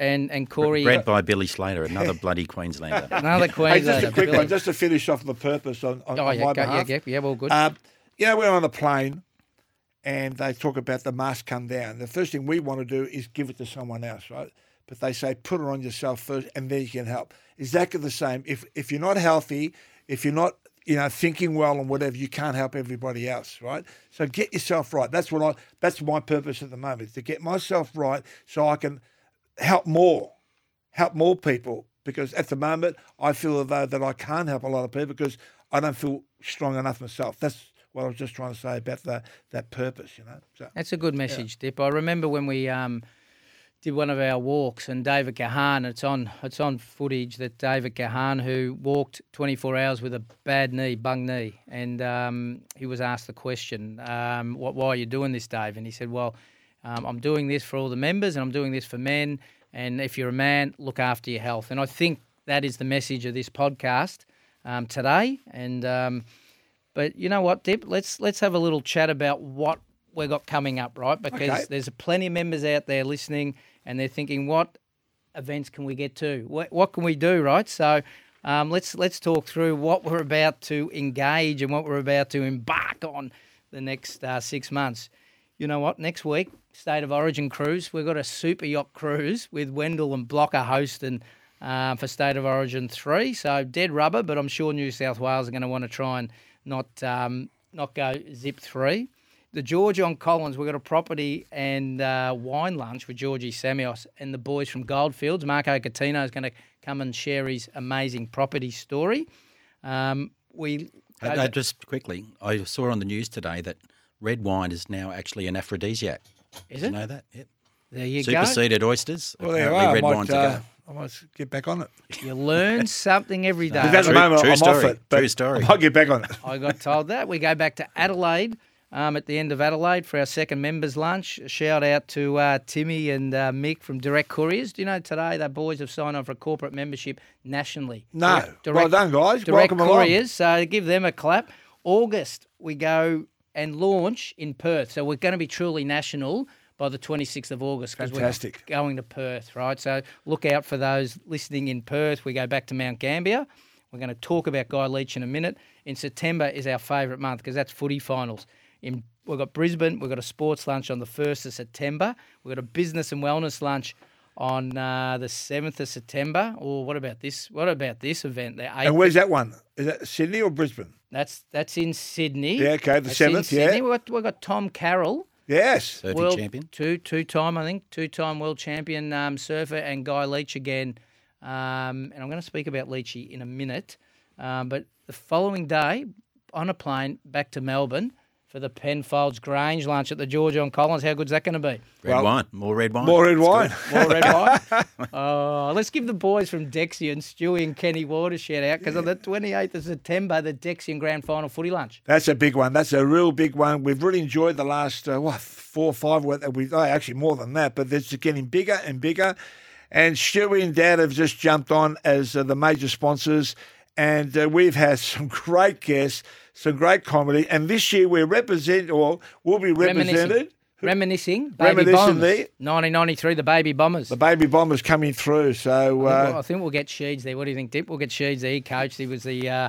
And and Corey, Bred by Billy Slater, another bloody Queenslander. another Hey, just a quick Billy. one, just to finish off the purpose on, on, Oh on yeah, my go, yeah, behalf. yeah, yeah, well, good. Um, you know, we're on the plane and they talk about the mask come down. The first thing we want to do is give it to someone else, right? But they say put it on yourself first and then you can help. Exactly the same. If if you're not healthy, if you're not you know thinking well and whatever, you can't help everybody else, right? So get yourself right. That's what I. That's my purpose at the moment is to get myself right so I can help more, help more people. Because at the moment, I feel though that I can't help a lot of people because I don't feel strong enough myself. That's what I was just trying to say about that that purpose, you know. So That's a good message, Dip. I remember when we um, did one of our walks, and David Kahan. It's on. It's on footage that David Kahan, who walked 24 hours with a bad knee, bung knee, and um, he was asked the question, um, "What? Why are you doing this, Dave?" And he said, "Well." Um, I'm doing this for all the members, and I'm doing this for men. And if you're a man, look after your health. And I think that is the message of this podcast um, today. And um, but you know what, Dip? Let's let's have a little chat about what we've got coming up, right? Because Okay. there's plenty of members out there listening, and they're thinking, what events can we get to? What, what can we do, right? So um, let's let's talk through what we're about to engage and what we're about to embark on the next uh, six months. You know what? Next week, State of Origin cruise. We've got a super yacht cruise with Wendell and Blocker hosting uh, for State of Origin three. So dead rubber, but I'm sure New South Wales are going to want to try and not um, not go zip three. The George on Collins, we've got a property and uh, wine lunch with Georgie Samios and the boys from Goldfields. Marco Catino is going to come and share his amazing property story. Um, we Uh, uh, just quickly, I saw on the news today that red wine is now actually an aphrodisiac. Is Did it? you know that? Yep. there you go. Superseded oysters. Well, there you Apparently are. I red might, wine's uh, go. I might get back on it. You learn something every day. Because at the True- moment, true I'm story. off it. But True story. I might get back on it. I got told that. We go back to Adelaide um, at the end of Adelaide for our second members' lunch. Shout out to uh, Timmy and uh, Mick from Direct Couriers. Do you know today the boys have signed on for a corporate membership nationally? No. Direct- well done, guys. Direct Welcome along. Couriers. So give them a clap. August, we go and launch in Perth. So we're going to be truly national by the 26th of August. 'cause Fantastic. We're going to Perth, right? So look out for those listening in Perth. We go back to Mount Gambier. We're going to talk about Guy Leech in a minute. In September is our favourite month because that's footy finals. In we've got Brisbane. We've got a sports lunch on the first of September. We've got a business and wellness lunch on uh, the seventh of September. Or what about this? What about this event? The And where's that one? Is that Sydney or Brisbane? that's that's in Sydney. Yeah, okay, the That's in 7th, yeah. Sydney. We've got, we've got Tom Carroll, Yes. Surfing world champion. two two time I think two time world champion um, surfer, and Guy Leech again. Um, and I'm going to speak about Leechy in a minute. Um, but the following day, on a plane back to Melbourne for the Penfolds Grange lunch at the George on Collins. How good's that going to be? Red Well, wine. More red wine. More red It's wine. More red wine. Oh, let's give the boys from Dexian, Stewie and Kenny Ward a shout out because on the 28th of September, the Dexian Grand Final footy lunch. That's a big one. That's a real big one. We've really enjoyed the last uh, what four or five. We oh, actually more than that, but it's getting bigger and bigger. And Stewie and Dad have just jumped on as uh, the major sponsors, and uh, we've had some great guests, some great comedy. And this year we're represent or will be represented. Reminiscing, baby Reminiscing bombers. the- 1993, the baby bombers. The baby bombers coming through. So I think, uh, I think we'll get Sheeds there. What do you think, Dip? We'll get Sheeds there. He coached. He was the uh,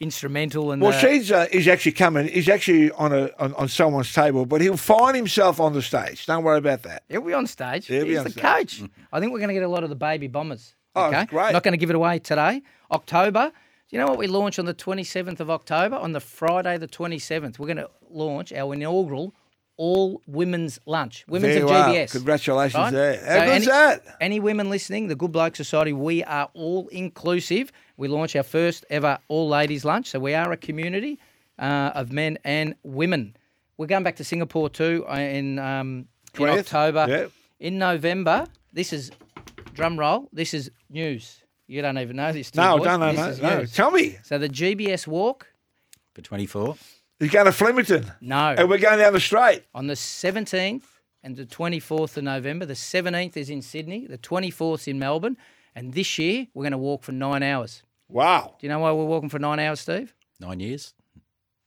instrumental in well, the. Sheeds uh, is actually coming. He's actually on a on, on someone's table, but he'll find himself on the stage. Don't worry about that. He'll be on stage. He'll He's the stage. coach. I think we're going to get a lot of the baby bombers. Oh, okay? great. Not going to give it away today. October. Do you know what we launch on the 27th of October? On the Friday, the 27th, we're going to launch our inaugural all women's lunch. Women's There of you are. GBS. Congratulations right? there. How So good's any, that? Any women listening, the Good Bloke Society, we are all inclusive. We launch our first ever all ladies lunch. So we are a community uh, of men and women. We're going back to Singapore too uh, in, um, in October. Yeah. In November, this is drum roll. This is news. You don't even know this. two No, boys. don't know. This No, is no. Tell me. So the GBS walk, For 24. He's going to Flemington. no, And we're going down the straight. on the 17th and the 24th of November. The 17th is in Sydney. The 24th in Melbourne. And this year we're going to walk for nine hours. Wow. Do you know why we're walking for nine hours, Steve? Nine years.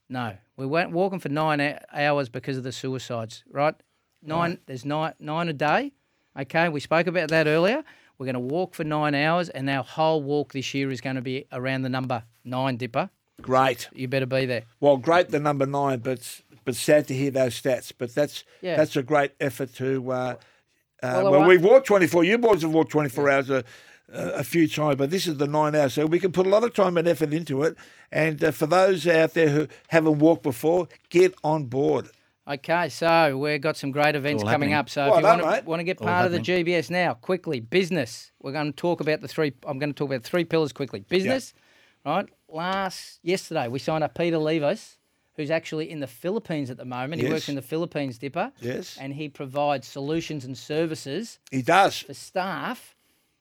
No, we weren't walking for nine hours because of the suicides. Right? Nine. There's nine nine a day. Okay, we spoke about that earlier. We're going to walk for nine hours, and our whole walk this year is going to be around the number nine, Dipper. Great. You better be there. Well, great the number nine, but but sad to hear those stats. But that's Yeah. that's a great effort to. Uh, uh, Well, well, we've walked 24. You boys have walked 24 hours a, a few times, but this is the nine hours. So we can put a lot of time and effort into it. And uh, for those out there who haven't walked before, get on board. Okay, so we've got some great events coming happening. up. So Well if you done, want to, want to get All part of the GBS now, quickly, business. We're going to talk about the three. I'm going to talk about three pillars quickly. Business, right? Last yesterday we signed up Peter Levos, who's actually in the Philippines at the moment. He works in the Philippines, Dipper. Yes. and he provides solutions and services He does. for staff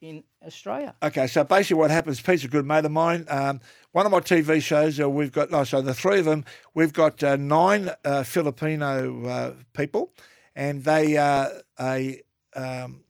in Australia. Okay, so basically what happens, Pete's a good mate of mine. Um, one of my TV shows, uh, we've got, oh, so the three of them, we've got uh, nine uh, Filipino uh, people, and they uh, a um,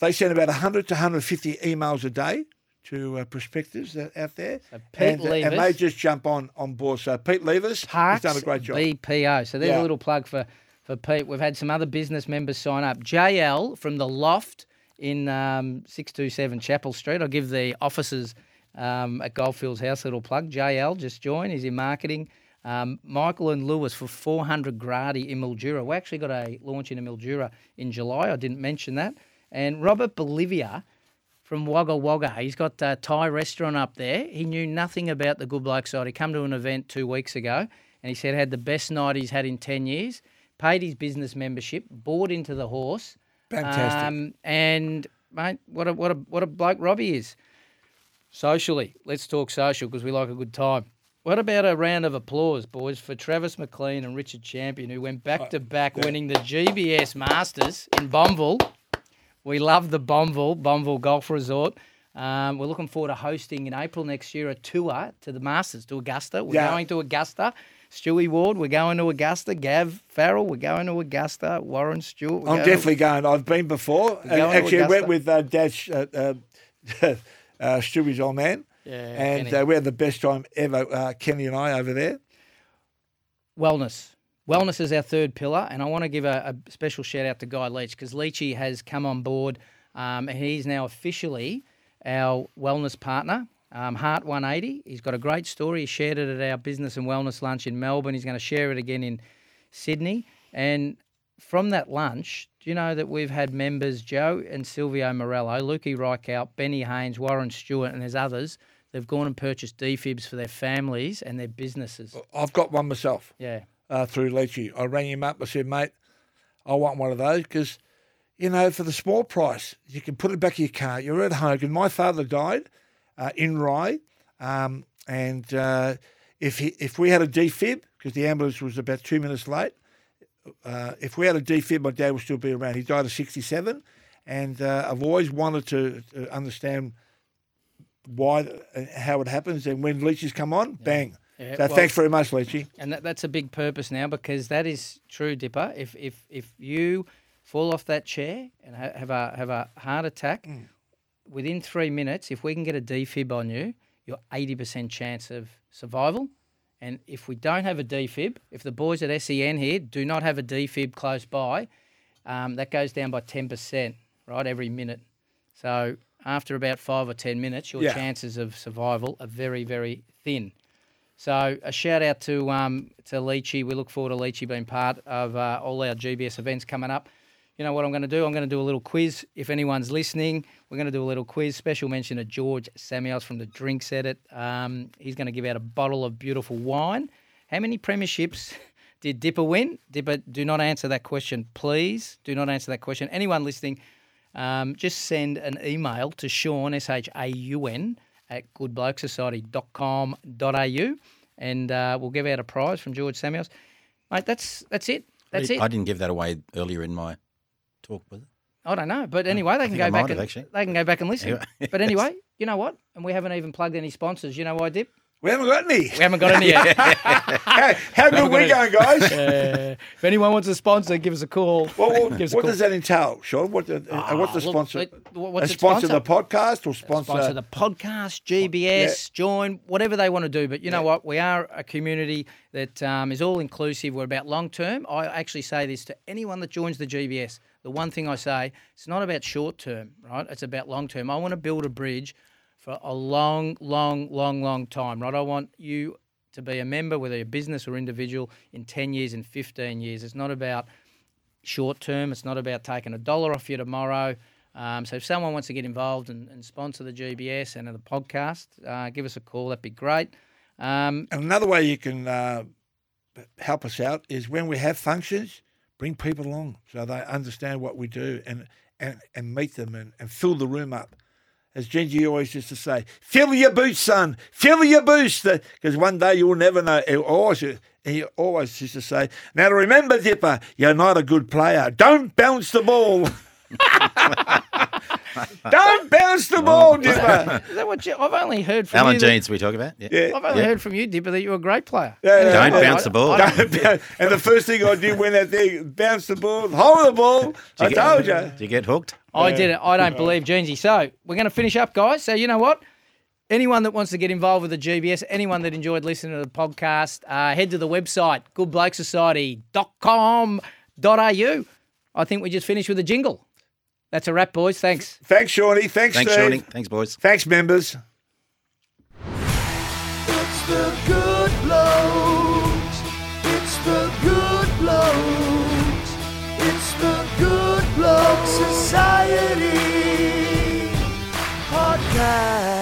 they send about 100 to 150 emails a day to uh, prospectors out there, So Pete and, uh, and they just jump on on board. So Pete Levers, Parks he's done a great job. BPO. So there's Yeah. a little plug for, for Pete. We've had some other business members sign up. JL from the Loft in um, 627 Chapel Street. I'll give the officers um, at Goldfields House a little plug. JL just joined. He's in marketing. Um, Michael and Lewis for 400 Gradi in Mildura. We actually got a launch in Mildura in July. I didn't mention that. And Robert Bolivia from Wagga Wagga. He's got a Thai restaurant up there. He knew nothing about the Good Bloke side. He come to an event two weeks ago and he said had the best night he's had in 10 years, paid his business membership, bought into the horse. Fantastic. Um, and, mate, what a, what, a, what a bloke Robbie is. Socially, let's talk social because we like a good time. What about a round of applause, boys, for Travis McLean and Richard Champion, who went back to back winning the GBS Masters in Bombville? We love the Bombville, Bombville Golf Resort. Um, we're looking forward to hosting in April next year a tour to the Masters, to Augusta. We're Yeah. going to Augusta. Stewie Ward, we're going to Augusta. Gav Farrell, we're going to Augusta. Warren Stewart, I'm going definitely going. I've been before. To actually, I went with uh, Dad, Sh- uh, uh, uh, Stewie's old man. Yeah, and uh, we had the best time ever, uh, Kenny and I over there. Wellness. Wellness is our third pillar, and I want to give a, a special shout out to Guy Leech because Leechy has come on board. Um, and he's now officially our wellness partner, um, Heart 180. He's got a great story. He shared it at our business and wellness lunch in Melbourne. He's going to share it again in Sydney. And from that lunch, do you know that we've had members Joe and Silvio Morello, Lukey Reichout, Benny Haynes, Warren Stewart, and there's others. They've gone and purchased defibs for their families and their businesses. I've got one myself Yeah. uh, through Leechy. I rang him up. I said, mate, I want one of those because, you know, for the small price, you can put it back in your car. You're at home. And My father died uh, in Rye. Um, and uh, if, he, if we had a defib, because the ambulance was about two minutes late, uh, if we had a defib, my dad would still be around. He died at 67. And uh, I've always wanted to, to understand why and how it happens. And when leeches come on, bang. Yeah, so well- thanks very much, Leechy. And that, that's a big purpose now because that is true, Dipper. If if if you fall off that chair and ha- have a have a heart attack Mm. Within three minutes, if we can get a defib on you, you're eighty percent chance of survival. And if we don't have a defib, if the boys at SEN here do not have a defib close by, um, that goes down by ten percent, right, every minute. So after about five or ten minutes, your Yeah. chances of survival are very, very thin. So a shout out to um, to Leechy. We look forward to Leechy being part of uh, all our GBS events coming up. You know what I'm going to do? I'm going to do a little quiz. If anyone's listening, we're going to do a little quiz. Special mention to George Samuels from the Drinks Edit. Um, he's going to give out a bottle of beautiful wine. How many premierships did Dipper win? Dipper, do not answer that question, please. Do not answer that question. Anyone listening, um, just send an email to Shaun, S H A U N, at goodblokesociety.com.au and uh, we'll give out a prize from George Samuels. Mate, that's that's it. That's it. I didn't give that away earlier in my talk, was it? I don't know, but anyway, they can go back and actually. they can go back and listen. Anyway. but anyway, you know what? And we haven't even plugged any sponsors. You know why, Dip? We haven't got any. We haven't got any yet. How, how good we got going, guys? Uh, if anyone wants a sponsor, give us a call. Well, well, Give us a what call. does that entail, Shaun? What, uh, uh, what's the Ah, sponsor? it- what's a sponsor, sponsor? the podcast or sponsor? sponsor the podcast, GBS, join, whatever they want to do. But you know what? We are a community that um, is all inclusive. We're about long term. I actually say this to anyone that joins the GBS. The one thing I say, it's not about short term, right? It's about long term. I want to build a bridge for a long, long, long, long time, right? I want you to be a member, whether you're business or individual, in 10 years and 15 years. It's not about short term. It's not about taking a dollar off you tomorrow. Um, so if someone wants to get involved and, and sponsor the GBS and the podcast, uh, give us a call. That'd be great. Um, And another way you can uh, help us out is when we have functions, bring people along so they understand what we do and and, and meet them and, and fill the room up. As Jeansy always used to say, fill your boots, son, fill your boots. Because one day you'll never know. He always, he always used to say, now remember, Dipper, you're not a good player. Don't bounce the ball. Don't bounce the ball, Dipper. Is that what you, I've only heard from Alan you? that- Jeans, we talk about. Yeah. Yeah. I've only Yeah. heard from you, Dipper, that you're a great player. Yeah, yeah, Don't yeah. bounce the ball. Don't bounce- and the first thing I did when that thing bounced the ball, hold the ball. I you get- told you. Do you get hooked? I did it. I don't believe Jeansy. So we're going to finish up, guys. So you know what? Anyone that wants to get involved with the GBS, anyone that enjoyed listening to the podcast, uh, head to the website, goodblokesociety.com.au. I think we just finished with a jingle. That's a wrap, boys. Thanks. Thanks, Shawnee. Thanks, Thanks, Steve. Shawnee. Thanks, boys. Thanks, members. It's the good blokes. It's the good blokes. It's the good blokes society podcast.